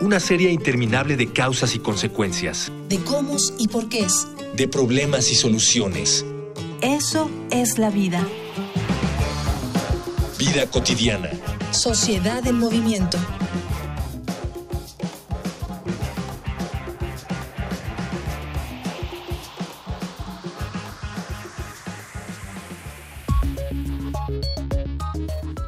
una serie interminable de causas y consecuencias. De cómo y por qué es. De problemas y soluciones. Eso es la vida. Vida cotidiana. Sociedad en movimiento.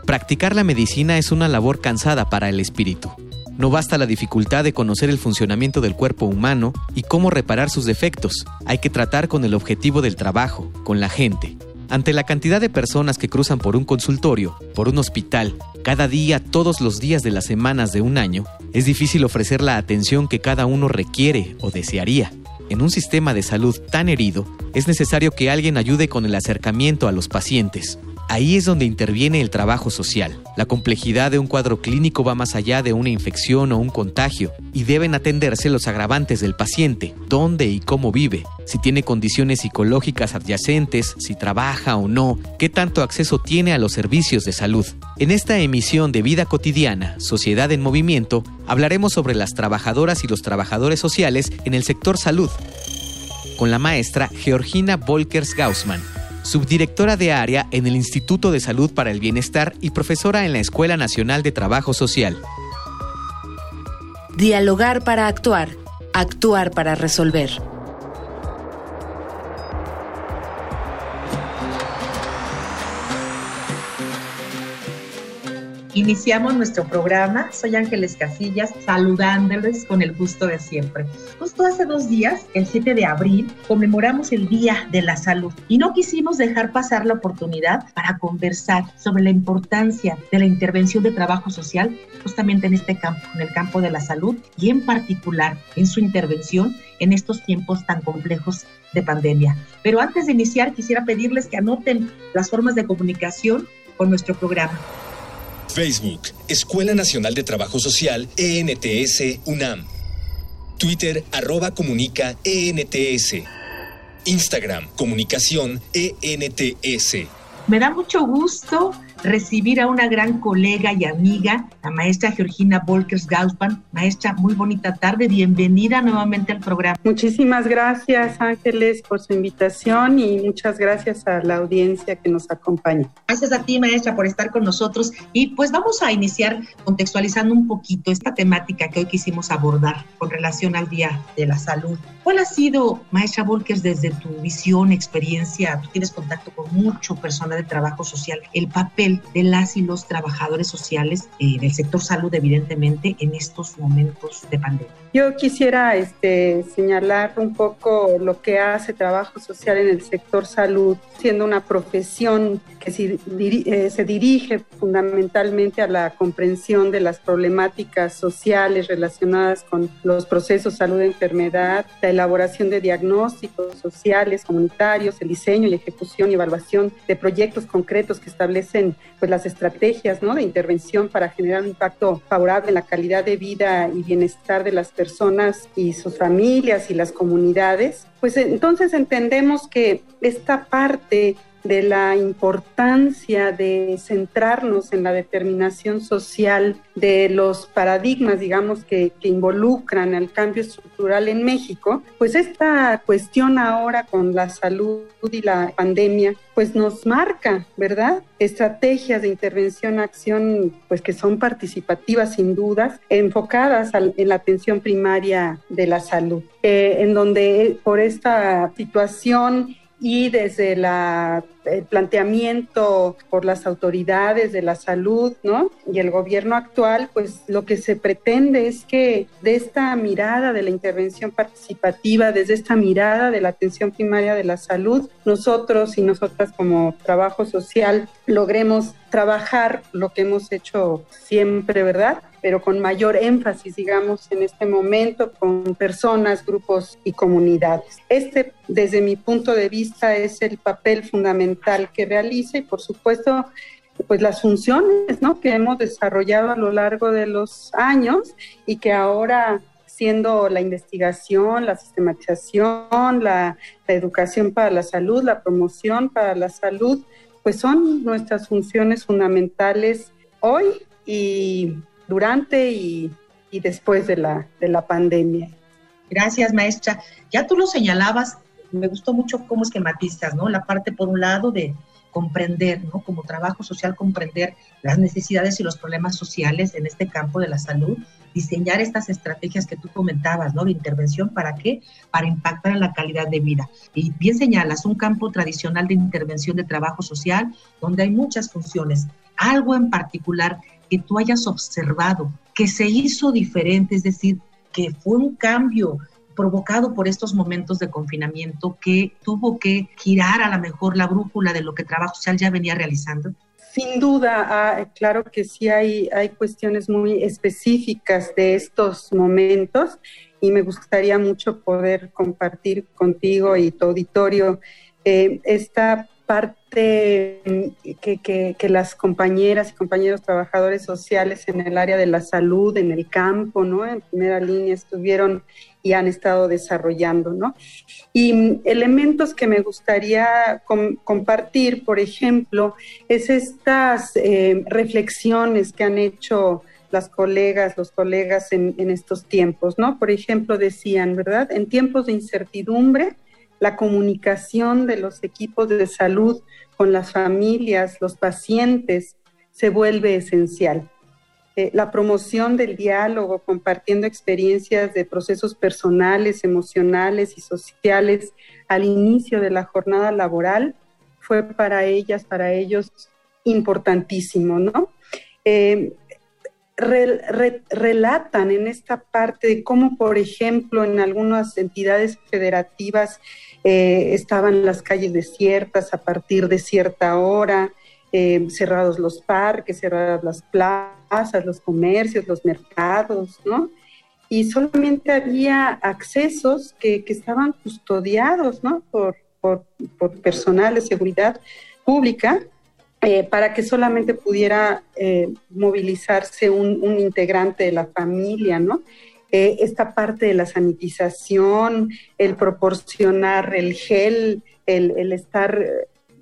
Practicar la medicina es una labor cansada para el espíritu. No basta la dificultad de conocer el funcionamiento del cuerpo humano y cómo reparar sus defectos. Hay que tratar con el objetivo del trabajo, con la gente. Ante la cantidad de personas que cruzan por un consultorio, por un hospital, cada día, todos los días de las semanas de un año, es difícil ofrecer la atención que cada uno requiere o desearía. En un sistema de salud tan herido, es necesario que alguien ayude con el acercamiento a los pacientes, Ahí es donde interviene el trabajo social. La complejidad de un cuadro clínico va más allá de una infección o un contagio y deben atenderse los agravantes del paciente, dónde y cómo vive, si tiene condiciones psicológicas adyacentes, si trabaja o no, qué tanto acceso tiene a los servicios de salud. En esta emisión de Vida Cotidiana, Sociedad en Movimiento, hablaremos sobre las trabajadoras y los trabajadores sociales en el sector salud, con la maestra Georgina Volkers Gaussmann subdirectora de área en el Instituto de Salud para el Bienestar y profesora en la Escuela Nacional de Trabajo Social. Dialogar para actuar, actuar para resolver. Iniciamos nuestro programa. Soy Ángeles Casillas, saludándoles con el gusto de siempre. Justo hace dos días, el 7 de abril, conmemoramos el Día de la Salud y no quisimos dejar pasar la oportunidad para conversar sobre la importancia de la intervención de trabajo social justamente en este campo, en el campo de la salud y en particular en su intervención en estos tiempos tan complejos de pandemia. Pero antes de iniciar, quisiera pedirles que anoten las formas de comunicación con nuestro programa. Facebook, Escuela Nacional de Trabajo Social, ENTS, UNAM. Twitter, arroba comunica, ENTS. Instagram, comunicación, ENTS. Me da mucho gusto recibir a una gran colega y amiga, la maestra Georgina Volkers Gauspan. Maestra, muy bonita tarde, bienvenida nuevamente al programa. Muchísimas gracias Ángeles por su invitación y muchas gracias a la audiencia que nos acompaña. Gracias a ti maestra por estar con nosotros y pues vamos a iniciar contextualizando un poquito esta temática que hoy quisimos abordar con relación al Día de la Salud. ¿Cuál ha sido, maestra Volkers, desde tu visión, experiencia, tú tienes contacto con mucho personal de trabajo social, el papel de las y los trabajadores sociales eh, del sector salud, evidentemente, en estos momentos de pandemia. Yo quisiera este, señalar un poco lo que hace trabajo social en el sector salud, siendo una profesión que se, eh, se dirige fundamentalmente a la comprensión de las problemáticas sociales relacionadas con los procesos salud-enfermedad, la elaboración de diagnósticos sociales, comunitarios, el diseño y ejecución y evaluación de proyectos concretos que establecen pues las estrategias ¿no? de intervención para generar un impacto favorable en la calidad de vida y bienestar de las personas y sus familias y las comunidades, pues entonces entendemos que esta parte de la importancia de centrarnos en la determinación social de los paradigmas, digamos, que, involucran al cambio estructural en México, pues esta cuestión ahora con la salud y la pandemia, pues nos marca, ¿verdad? Estrategias de intervención, acción, pues que son participativas sin dudas, enfocadas en la atención primaria de la salud, eh, en donde por esta situación y desde la el planteamiento por las autoridades de la salud, ¿no? Y el gobierno actual, pues lo que se pretende es que de esta mirada de la intervención participativa, desde esta mirada de la atención primaria de la salud, nosotros y nosotras como trabajo social logremos trabajar lo que hemos hecho siempre, ¿verdad? pero con mayor énfasis, digamos, en este momento con personas, grupos y comunidades. Este, desde mi punto de vista, es el papel fundamental que realiza y, por supuesto, pues las funciones ¿no? que hemos desarrollado a lo largo de los años y que ahora siendo la investigación, la sistematización, la, la, educación para la salud, la promoción para la salud, pues son nuestras funciones fundamentales hoy y durante y, después de la, de la pandemia. Gracias, maestra. Ya tú lo señalabas, me gustó mucho cómo esquematizas, ¿no? La parte, por un lado, de comprender, ¿no? Como trabajo social, comprender las necesidades y los problemas sociales en este campo de la salud, diseñar estas estrategias que tú comentabas, ¿no? De intervención, ¿para qué? Para impactar en la calidad de vida. Y bien señalas, un campo tradicional de intervención de trabajo social donde hay muchas funciones. Algo en particular que tú hayas observado que se hizo diferente, es decir, que fue un cambio provocado por estos momentos de confinamiento que tuvo que girar a lo mejor la brújula de lo que Trabajo Social ya venía realizando? Sin duda, ah, claro que sí hay, hay cuestiones muy específicas de estos momentos y me gustaría mucho poder compartir contigo y tu auditorio eh, esta parte mm, que, que, las compañeras y compañeros trabajadores sociales en el área de la salud, en el campo, ¿no? En primera línea estuvieron y han estado desarrollando, ¿no? Y mm, elementos que me gustaría compartir, por ejemplo, es estas eh, reflexiones que han hecho las colegas, los colegas en, en estos tiempos, ¿no? Por ejemplo, decían, ¿verdad? En tiempos de incertidumbre, la comunicación de los equipos de salud con las familias, los pacientes, se vuelve esencial. Eh, la promoción del diálogo, compartiendo experiencias de procesos personales, emocionales y sociales al inicio de la jornada laboral, fue para ellas, para ellos, importantísimo, ¿no? Eh, relatan en esta parte de cómo, por ejemplo, en algunas entidades federativas eh, estaban las calles desiertas a partir de cierta hora, eh, cerrados los parques, cerradas las plazas, los comercios, los mercados, ¿no? Y solamente había accesos que, estaban custodiados, ¿no? Por, personal de seguridad pública, eh, para que solamente pudiera movilizarse un, un, integrante de la familia, ¿no? Eh, esta parte de la sanitización, el proporcionar el gel, el, estar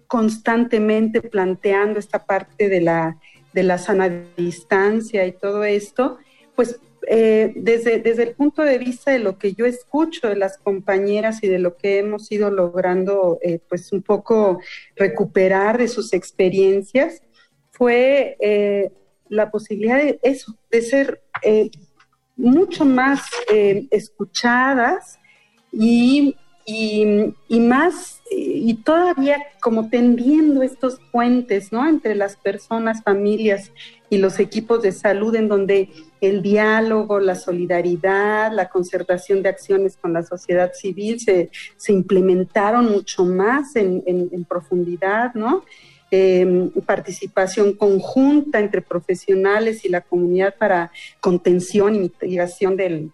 constantemente planteando esta parte de la, de la sana distancia y todo esto, pues eh, desde, desde el punto de vista de lo que yo escucho de las compañeras y de lo que hemos ido logrando, eh, pues un poco recuperar de sus experiencias, fue la posibilidad de eso, de ser mucho más eh, escuchadas y, y, más, y todavía como tendiendo estos puentes, ¿no? Entre las personas, familias y los equipos de salud, en donde el diálogo, la solidaridad, la concertación de acciones con la sociedad civil se, se implementaron mucho más en, en profundidad, ¿no? Em, participación conjunta entre profesionales y la comunidad para contención y mitigación del,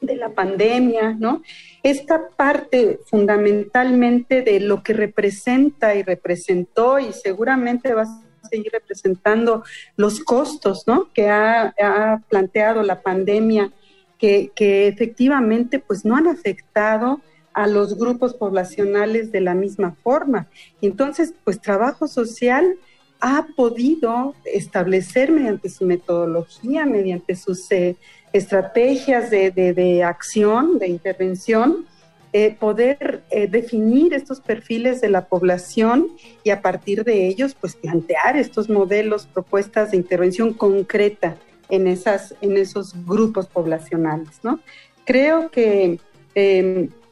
de la pandemia, ¿no? Esta parte fundamentalmente de lo que representa y representó y seguramente va a seguir representando los costos, ¿no? Que ha, ha planteado la pandemia, que, que efectivamente pues no han afectado a los grupos poblacionales de la misma forma. Entonces, pues trabajo social ha podido establecer mediante su metodología, mediante sus eh, estrategias de, acción, de intervención, eh, poder eh, definir estos perfiles de la población y a partir de ellos, pues plantear estos modelos, propuestas de intervención concreta en, esas, en esos grupos poblacionales, ¿no? Creo que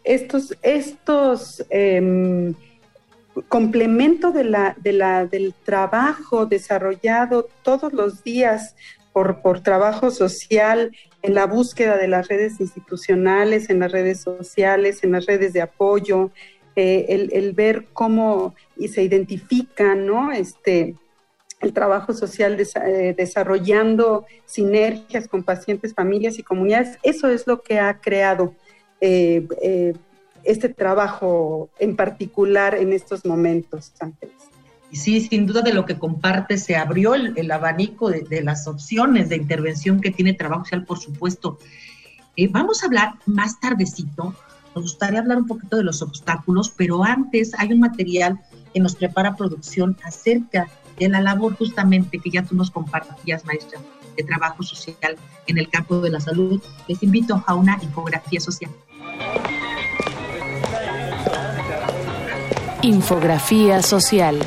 estos, estos em, complemento de la, de la, del trabajo desarrollado todos los días por, por trabajo social en la búsqueda de las redes institucionales, en las redes sociales, en las redes de apoyo, eh, el, el, ver cómo y se identifica, ¿no? Este, el trabajo social eh, desarrollando sinergias con pacientes, familias y comunidades. Eso es lo que ha creado eh, eh, este trabajo en particular en estos momentos, Y sí, sin duda de lo que comparte, se abrió el, abanico de, las opciones de intervención que tiene trabajo social, por supuesto. vamos a hablar más tardecito, nos gustaría hablar un poquito de los obstáculos, pero antes hay un material que nos prepara producción acerca de la labor justamente que ya tú nos compartías, maestra, de trabajo social en el campo de la salud. Les invito a una infografía social. Infografía social.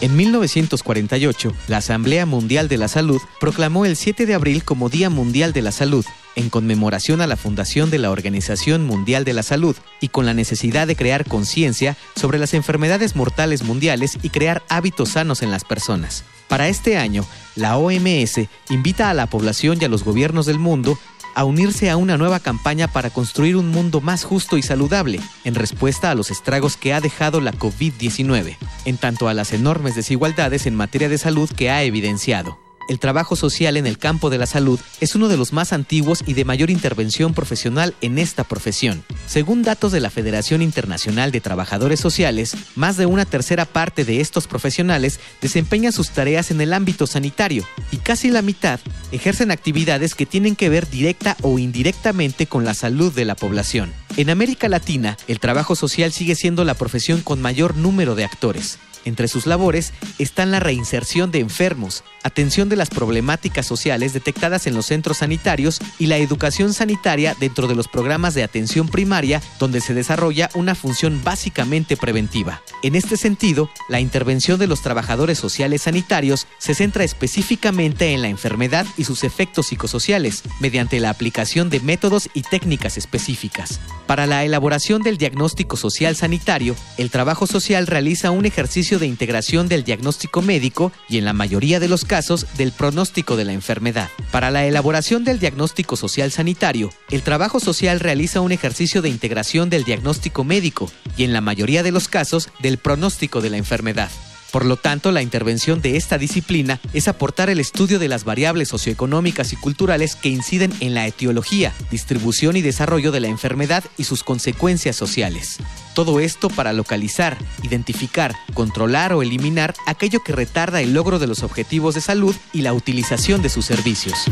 En 1948, la Asamblea Mundial de la Salud proclamó el 7 de abril como Día Mundial de la Salud, en conmemoración a la fundación de la Organización Mundial de la Salud y con la necesidad de crear conciencia sobre las enfermedades mortales mundiales y crear hábitos sanos en las personas. Para este año, la OMS invita a la población y a los gobiernos del mundo a unirse a una nueva campaña para construir un mundo más justo y saludable, en respuesta a los estragos que ha dejado la COVID-19, en tanto a las enormes desigualdades en materia de salud que ha evidenciado el trabajo social en el campo de la salud es uno de los más antiguos y de mayor intervención profesional en esta profesión. Según datos de la Federación Internacional de Trabajadores Sociales, más de una tercera parte de estos profesionales desempeñan sus tareas en el ámbito sanitario y casi la mitad ejercen actividades que tienen que ver directa o indirectamente con la salud de la población. En América Latina, el trabajo social sigue siendo la profesión con mayor número de actores. Entre sus labores están la reinserción de enfermos, atención de las problemáticas sociales detectadas en los centros sanitarios y la educación sanitaria dentro de los programas de atención primaria donde se desarrolla una función básicamente preventiva. En este sentido, la intervención de los trabajadores sociales sanitarios se centra específicamente en la enfermedad y sus efectos psicosociales mediante la aplicación de métodos y técnicas específicas. Para la elaboración del diagnóstico social sanitario, el trabajo social realiza un ejercicio de integración del diagnóstico médico y en la mayoría de los casos del pronóstico de la enfermedad. Para la elaboración del diagnóstico social sanitario, el trabajo social realiza un ejercicio de integración del diagnóstico médico y en la mayoría de los casos del pronóstico de la enfermedad. Por lo tanto, la intervención de esta disciplina es aportar el estudio de las variables socioeconómicas y culturales que inciden en la etiología, distribución y desarrollo de la enfermedad y sus consecuencias sociales. Todo esto para localizar, identificar, controlar o eliminar aquello que retarda el logro de los objetivos de salud y la utilización de sus servicios.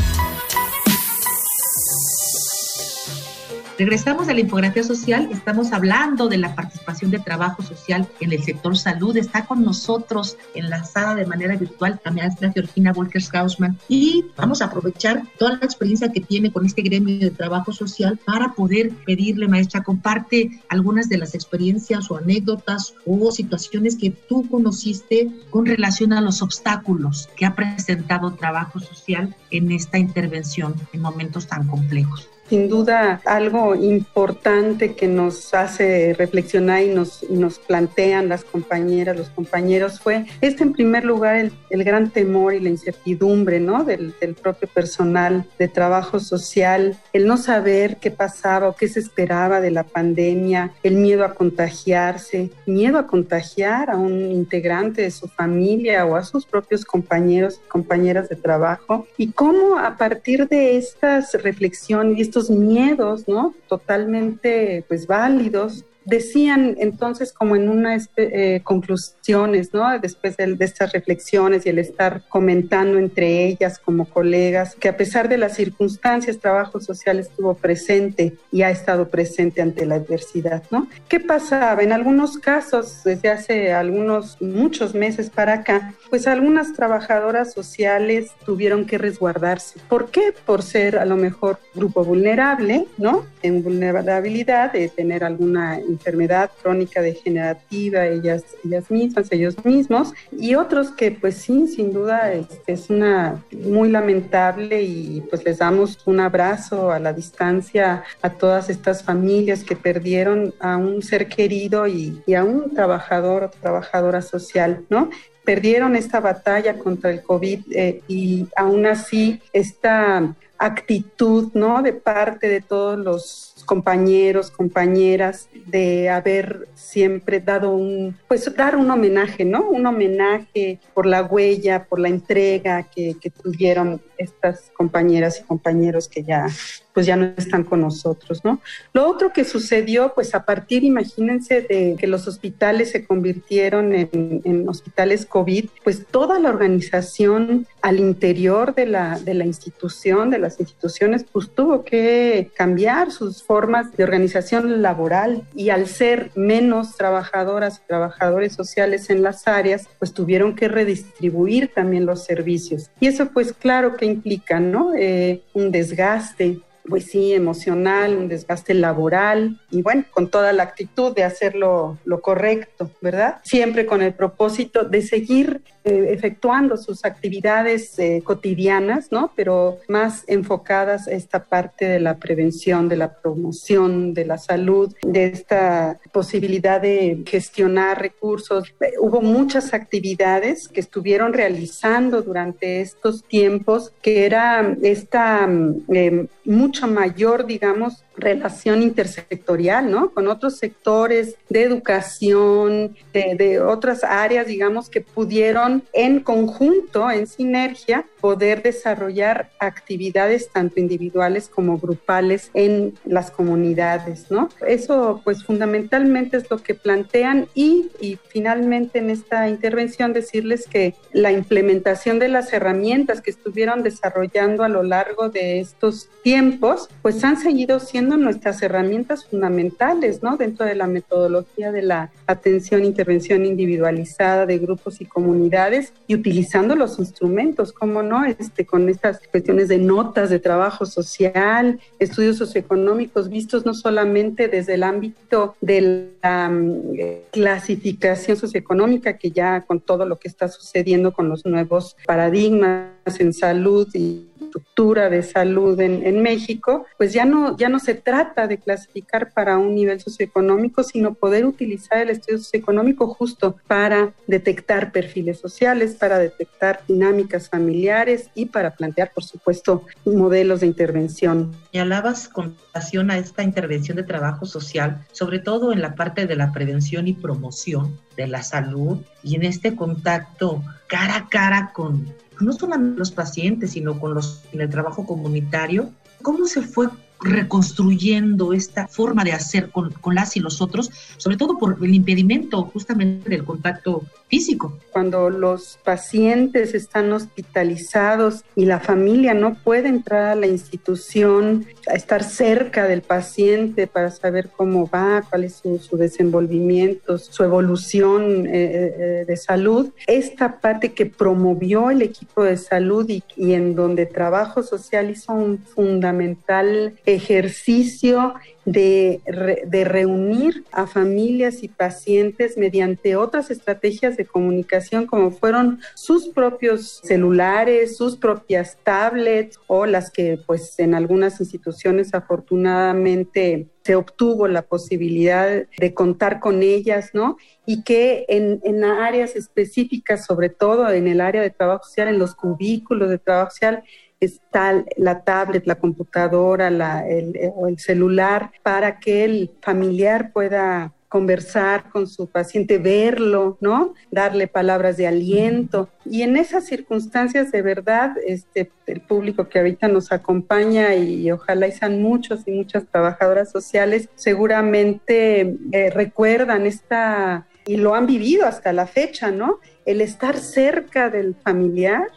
Regresamos a la infografía social, estamos hablando de la participación de trabajo social en el sector salud. Está con nosotros enlazada de manera virtual la maestra Georgina Volkers Hausman y vamos a aprovechar toda la experiencia que tiene con este gremio de trabajo social para poder pedirle, maestra, comparte algunas de las experiencias o anécdotas o situaciones que tú conociste con relación a los obstáculos que ha presentado trabajo social en esta intervención en momentos tan complejos sin duda algo importante que nos hace reflexionar y nos, nos plantean las compañeras, los compañeros, fue este en primer lugar el, el gran temor y la incertidumbre ¿no? Del, del, propio personal de trabajo social, el no saber qué pasaba o qué se esperaba de la pandemia, el miedo a contagiarse, miedo a contagiar a un integrante de su familia o a sus propios compañeros y compañeras de trabajo, y cómo a partir de estas reflexiones y estos miedos, ¿no? Totalmente, pues, válidos, decían entonces como en unas eh, conclusiones, ¿no? Después de, estas reflexiones y el estar comentando entre ellas como colegas, que a pesar de las circunstancias, trabajo social estuvo presente y ha estado presente ante la adversidad, ¿no? ¿Qué pasaba? En algunos casos, desde hace algunos, muchos meses para acá, pues algunas trabajadoras sociales tuvieron que resguardarse. ¿Por qué? Por ser a lo mejor grupo vulnerable, ¿no? En vulnerabilidad de tener alguna enfermedad crónica degenerativa, ellas, ellas mismas, ellos mismos, y otros que pues sí, sin duda es, es una muy lamentable y pues les damos un abrazo a la distancia a todas estas familias que perdieron a un ser querido y, y a un trabajador o trabajadora social, ¿no? perdieron esta batalla contra el COVID eh, y aún así esta actitud, ¿no? De parte de todos los compañeros, compañeras, de haber siempre dado un, pues dar un homenaje, ¿no? Un homenaje por la huella, por la entrega que, que tuvieron estas compañeras y compañeros que ya pues ya no están con nosotros, ¿no? Lo otro que sucedió, pues a partir, imagínense, de que los hospitales se convirtieron en, en hospitales COVID, pues toda la organización al interior de la, de la institución, de las instituciones, pues tuvo que cambiar sus formas de organización laboral y al ser menos trabajadoras y trabajadores sociales en las áreas, pues tuvieron que redistribuir también los servicios. Y eso pues claro que implica, ¿no? Eh, un desgaste, pues sí, emocional, un desgaste laboral y bueno, con toda la actitud de hacerlo lo correcto, ¿verdad? Siempre con el propósito de seguir eh, efectuando sus actividades eh, cotidianas, ¿no? Pero más enfocadas a esta parte de la prevención, de la promoción de la salud, de esta posibilidad de gestionar recursos. Hubo muchas actividades que estuvieron realizando durante estos tiempos, que era esta eh, mucho mayor, digamos, relación intersectorial, ¿no? Con otros sectores de educación, de, de, otras áreas, digamos, que pudieron en conjunto, en sinergia, poder desarrollar actividades tanto individuales como grupales en las comunidades, ¿no? Eso, pues, fundamentalmente es lo que plantean y, y finalmente en esta intervención decirles que la implementación de las herramientas que estuvieron desarrollando a lo largo de estos tiempos, pues han seguido siendo nuestras herramientas fundamentales, ¿no? Dentro de la metodología de la atención, intervención individualizada de grupos y comunidades y utilizando los instrumentos, como no, este, con estas cuestiones de notas de trabajo social, estudios socioeconómicos vistos no solamente desde el ámbito de la um, clasificación socioeconómica, que ya con todo lo que está sucediendo con los nuevos paradigmas en salud y estructura de salud en, en, México, pues ya no, ya no se trata de clasificar para un nivel socioeconómico, sino poder utilizar el estudio socioeconómico justo para detectar perfiles sociales, para detectar dinámicas familiares y para plantear, por supuesto, modelos de intervención. Señalabas con relación a esta intervención de trabajo social, sobre todo en la parte de la prevención y promoción de la salud y en este contacto cara a cara con no solamente los pacientes, sino con los en el trabajo comunitario, ¿cómo se fue reconstruyendo esta forma de hacer con, con, las y los otros, sobre todo por el impedimento justamente del contacto físico. Cuando los pacientes están hospitalizados y la familia no puede entrar a la institución, a estar cerca del paciente para saber cómo va, cuál es su, su desenvolvimiento, su evolución eh, eh, de salud, esta parte que promovió el equipo de salud y, y en donde trabajo social hizo un fundamental ejercicio de, de, reunir a familias y pacientes mediante otras estrategias de comunicación como fueron sus propios celulares, sus propias tablets o las que pues en algunas instituciones afortunadamente se obtuvo la posibilidad de contar con ellas, ¿no? Y que en, en áreas específicas, sobre todo en el área de trabajo social, en los cubículos de trabajo social, está la tablet, la computadora la, el, el celular para que el familiar pueda conversar con su paciente, verlo, ¿no? Darle palabras de aliento. Y en esas circunstancias, de verdad, este, el público que ahorita nos acompaña y, ojalá y sean muchos y muchas trabajadoras sociales, seguramente eh, recuerdan esta y lo han vivido hasta la fecha, ¿no? El estar cerca del familiar,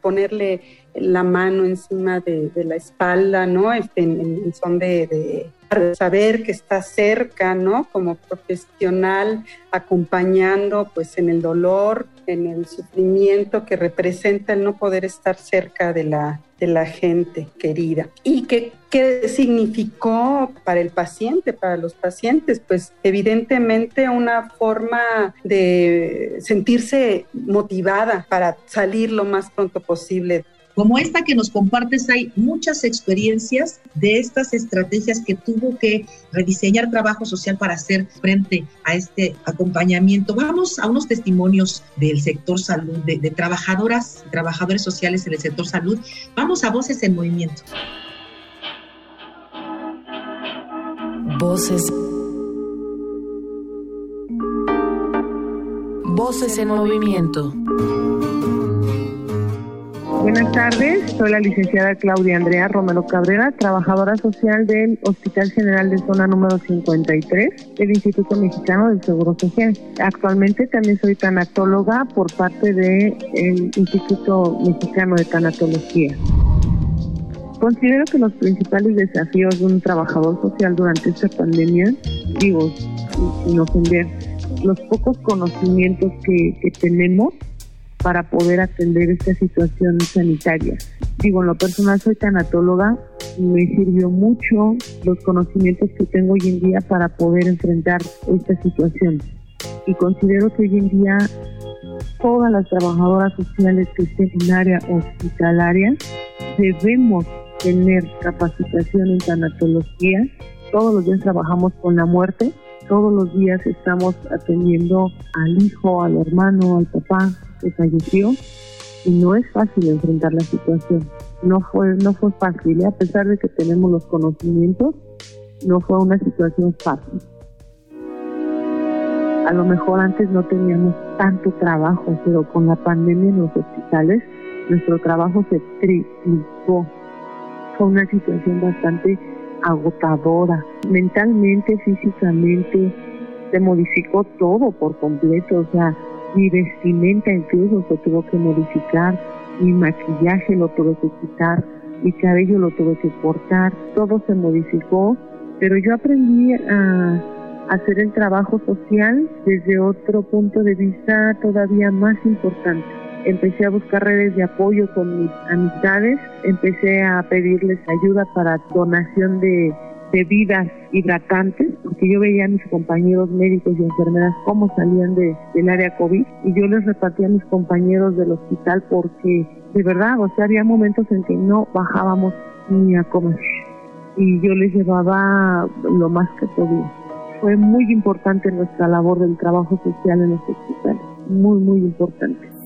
ponerle la mano encima de, la espalda, ¿no? Este, en, son de, saber que está cerca, ¿no? Como profesional, acompañando pues en el dolor, en el sufrimiento que representa el no poder estar cerca de la, de la gente querida. ¿Y qué, qué significó para el paciente, para los pacientes? Pues evidentemente una forma de sentirse motivada para salir lo más pronto posible como esta que nos compartes, hay muchas experiencias de estas estrategias que tuvo que rediseñar trabajo social para hacer frente a este acompañamiento. Vamos a unos testimonios del sector salud, de, de trabajadoras y trabajadores sociales en el sector salud. Vamos a Voces en Movimiento. Voces. Voces en movimiento. Buenas tardes, soy la licenciada Claudia Andrea Romero Cabrera, trabajadora social del Hospital General de Zona número 53 del Instituto Mexicano del Seguro Social. Actualmente también soy tanatóloga por parte del Instituto Mexicano de Tanatología. Considero que los principales desafíos de un trabajador social durante esta pandemia, digo, sin ofender, los pocos conocimientos que, que tenemos para poder atender esta situación sanitaria. Digo, en lo personal soy tanatóloga, me sirvió mucho los conocimientos que tengo hoy en día para poder enfrentar esta situación. Y considero que hoy en día todas las trabajadoras sociales que estén en área hospitalaria debemos tener capacitación en tanatología. Todos los días trabajamos con la muerte, todos los días estamos atendiendo al hijo, al hermano, al papá, que falleció y no es fácil enfrentar la situación. No fue, no fue fácil, ¿eh? a pesar de que tenemos los conocimientos, no fue una situación fácil. A lo mejor antes no teníamos tanto trabajo, pero con la pandemia en los hospitales, nuestro trabajo se triplicó. Fue una situación bastante agotadora, mentalmente, físicamente, se modificó todo por completo, o sea, mi vestimenta incluso se tuvo que modificar, mi maquillaje lo tuve que quitar, mi cabello lo tuve que cortar, todo se modificó, pero yo aprendí a hacer el trabajo social desde otro punto de vista todavía más importante. Empecé a buscar redes de apoyo con mis amistades, empecé a pedirles ayuda para donación de bebidas hidratantes, porque yo veía a mis compañeros médicos y enfermeras cómo salían de, del área COVID y yo les repartía a mis compañeros del hospital porque de verdad, o sea, había momentos en que no bajábamos ni a comer y yo les llevaba lo más que podía. Fue muy importante nuestra labor del trabajo social en los hospitales, muy, muy importante.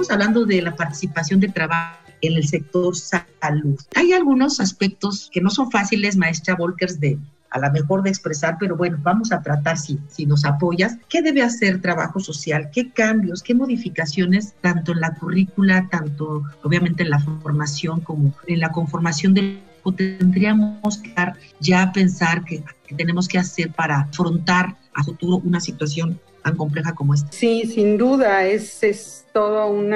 Estamos hablando de la participación de trabajo en el sector salud. Hay algunos aspectos que no son fáciles, maestra Volkers, de a lo mejor de expresar, pero bueno, vamos a tratar si, si nos apoyas. ¿Qué debe hacer trabajo social? ¿Qué cambios, qué modificaciones, tanto en la currícula, tanto obviamente en la formación como en la conformación del tendríamos que ya pensar que tenemos que hacer para afrontar a futuro una situación tan compleja como esta. Sí, sin duda, es, es todo un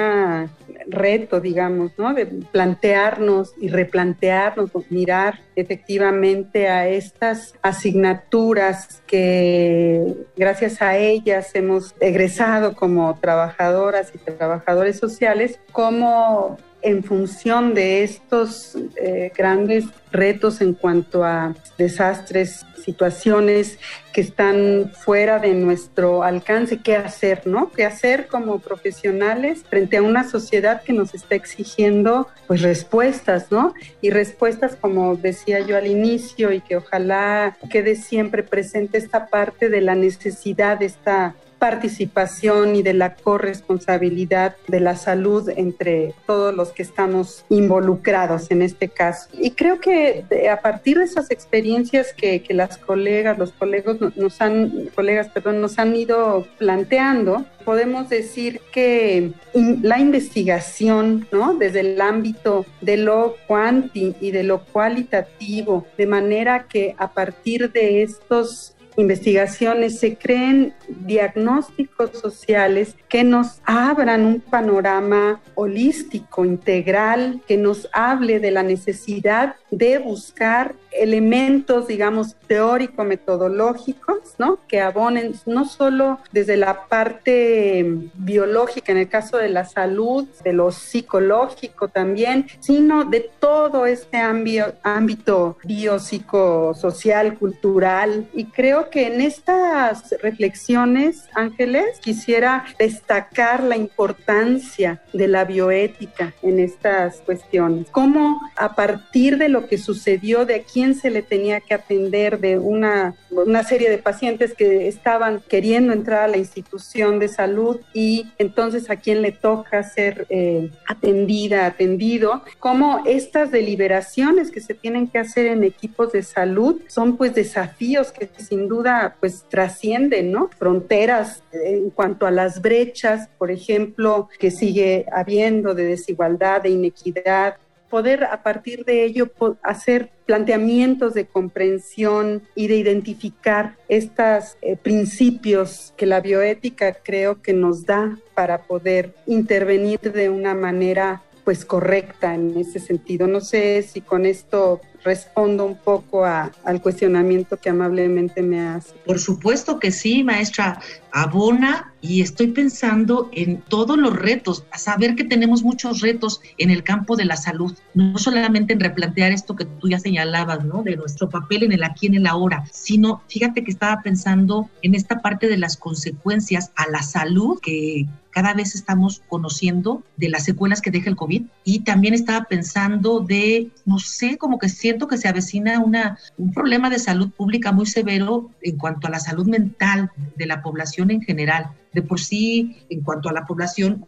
reto, digamos, ¿no? De plantearnos y replantearnos, mirar efectivamente a estas asignaturas que gracias a ellas hemos egresado como trabajadoras y trabajadores sociales, como en función de estos eh, grandes retos en cuanto a desastres, situaciones que están fuera de nuestro alcance, qué hacer, ¿no? ¿Qué hacer como profesionales frente a una sociedad que nos está exigiendo pues respuestas, ¿no? Y respuestas como decía yo al inicio y que ojalá quede siempre presente esta parte de la necesidad esta participación y de la corresponsabilidad de la salud entre todos los que estamos involucrados en este caso. Y creo que a partir de esas experiencias que, las colegas, los colegas nos han, colegas, perdón, nos han ido planteando, podemos decir que la investigación, ¿no? Desde el ámbito de lo cuanti y de lo cualitativo, de manera que a partir de estos investigaciones se creen diagnósticos sociales que nos abran un panorama holístico, integral, que nos hable de la necesidad de buscar elementos, digamos, teórico-metodológicos, ¿no? Que abonen no solo desde la parte biológica, en el caso de la salud, de lo psicológico también, sino de todo este ámbito biopsicosocial, cultural. Y creo que en estas reflexiones, Ángeles, quisiera destacar la importancia de la bioética en estas cuestiones. Cómo a partir de lo que sucedió, de aquí se le tenía que atender de una, una serie de pacientes que estaban queriendo entrar a la institución de salud y entonces a quién le toca ser eh, atendida, atendido, como estas deliberaciones que se tienen que hacer en equipos de salud son pues desafíos que sin duda pues trascienden, ¿no? Fronteras en cuanto a las brechas, por ejemplo, que sigue habiendo de desigualdad, de inequidad, poder a partir de ello hacer planteamientos de comprensión y de identificar estos eh, principios que la bioética creo que nos da para poder intervenir de una manera pues correcta en ese sentido. No sé si con esto respondo un poco al cuestionamiento que amablemente me hace. Por supuesto que sí, maestra. Abona y estoy pensando en todos los retos, a saber que tenemos muchos retos en el campo de la salud, no solamente en replantear esto que tú ya señalabas, ¿no? De nuestro papel en el aquí, en el ahora, sino fíjate que estaba pensando en esta parte de las consecuencias a la salud que cada vez estamos conociendo de las secuelas que deja el COVID y también estaba pensando de, no sé, como que siento que se avecina una, un problema de salud pública muy severo en cuanto a la salud mental de la población en general de por sí, en cuanto a la población,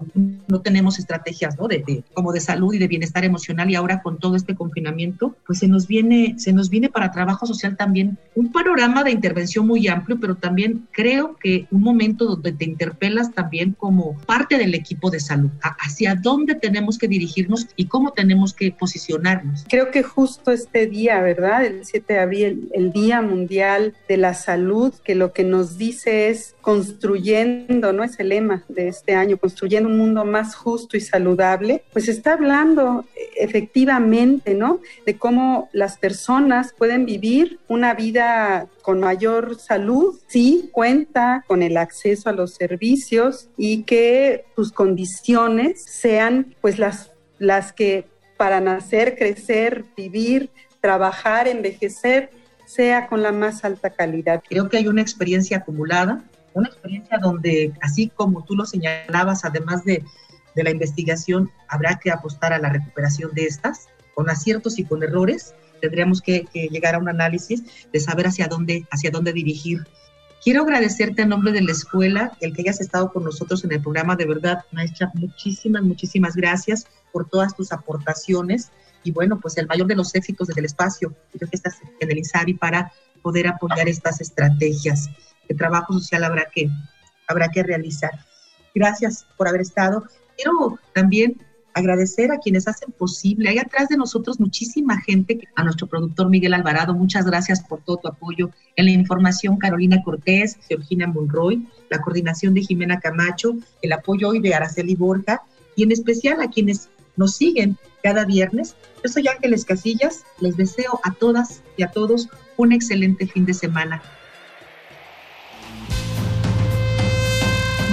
no tenemos estrategias, ¿no? De, como de salud y de bienestar emocional y ahora con todo este confinamiento, pues se nos viene, se nos viene para trabajo social también un panorama de intervención muy amplio, pero también creo que un momento donde te interpelas también como parte del equipo de salud, hacia dónde tenemos que dirigirnos y cómo tenemos que posicionarnos. Creo que justo este día, ¿verdad? El 7 de abril, el Día Mundial de la Salud, que lo que nos dice es construyendo ¿no? Es el lema de este año, construyendo un mundo más justo y saludable, pues está hablando eh, efectivamente, ¿no? De cómo las personas pueden vivir una vida con mayor salud, sí cuenta con el acceso a los servicios y que sus condiciones sean pues las, las que para nacer, crecer, vivir, trabajar, envejecer, sea con la más alta calidad. Creo que hay una experiencia acumulada una experiencia donde, así como tú lo señalabas, además de, la investigación, habrá que apostar a la recuperación de estas, con aciertos y con errores. Tendríamos que, llegar a un análisis de saber hacia dónde, hacia dónde dirigir. Quiero agradecerte en nombre de la escuela el que hayas estado con nosotros en el programa. De verdad, maestra, muchísimas, muchísimas gracias por todas tus aportaciones. Y bueno, pues el mayor de los éxitos desde el espacio. Creo que estás en el INSABI para poder apoyar estas estrategias de trabajo social habrá que, habrá que realizar. Gracias por haber estado. Quiero también agradecer a quienes hacen posible. Hay atrás de nosotros muchísima gente, a nuestro productor Miguel Alvarado, muchas gracias por todo tu apoyo. En la información, Carolina Cortés, Georgina Monroy, la coordinación de Jimena Camacho, el apoyo hoy de Araceli Borja y en especial a quienes nos siguen cada viernes. Yo soy Ángeles Casillas, les deseo a todas y a todos un excelente fin de semana.